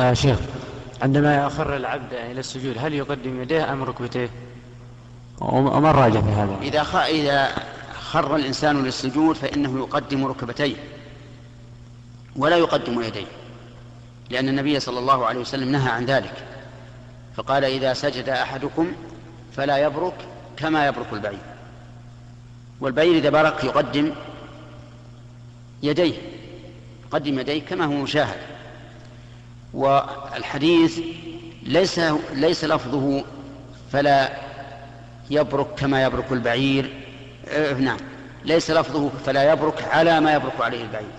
آه شيخ عندما يخر العبد إلى السجود هل يقدم يديه أم ركبتيه؟ وما الراجع في هذا؟ إذا خ... إذا خر الإنسان للسجود فإنه يقدم ركبتيه ولا يقدم يديه لأن النبي صلى الله عليه وسلم نهى عن ذلك فقال إذا سجد أحدكم فلا يبرك كما يبرك البعير والبعير إذا برك يقدم يديه يقدم يديه كما هو مشاهد والحديث ليس ليس لفظه فلا يبرك كما يبرك البعير. آه نعم. ليس لفظه فلا يبرك على ما يبرك عليه البعير.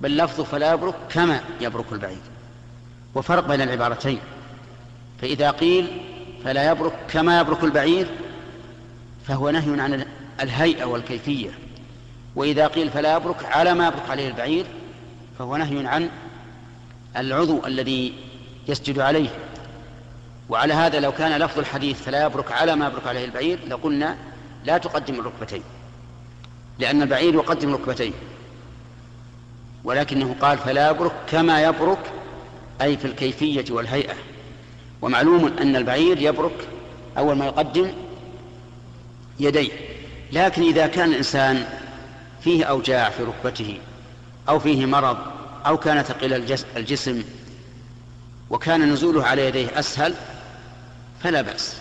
بل لفظه فلا يبرك كما يبرك البعير. وفرق بين العبارتين. فإذا قيل فلا يبرك كما يبرك البعير فهو نهي عن الهيئة والكيفية. وإذا قيل فلا يبرك على ما يبرك عليه البعير فهو نهي عن العضو الذي يسجد عليه. وعلى هذا لو كان لفظ الحديث فلا يبرك على ما يبرك عليه البعير لقلنا لا تقدم الركبتين. لأن البعير يقدم ركبتين. ولكنه قال فلا يبرك كما يبرك أي في الكيفية والهيئة. ومعلوم أن البعير يبرك أول ما يقدم يديه. لكن إذا كان الإنسان فيه أوجاع في ركبته أو فيه مرض أو كان ثقيل الجسم وكان نزوله على يديه أسهل فلا بأس.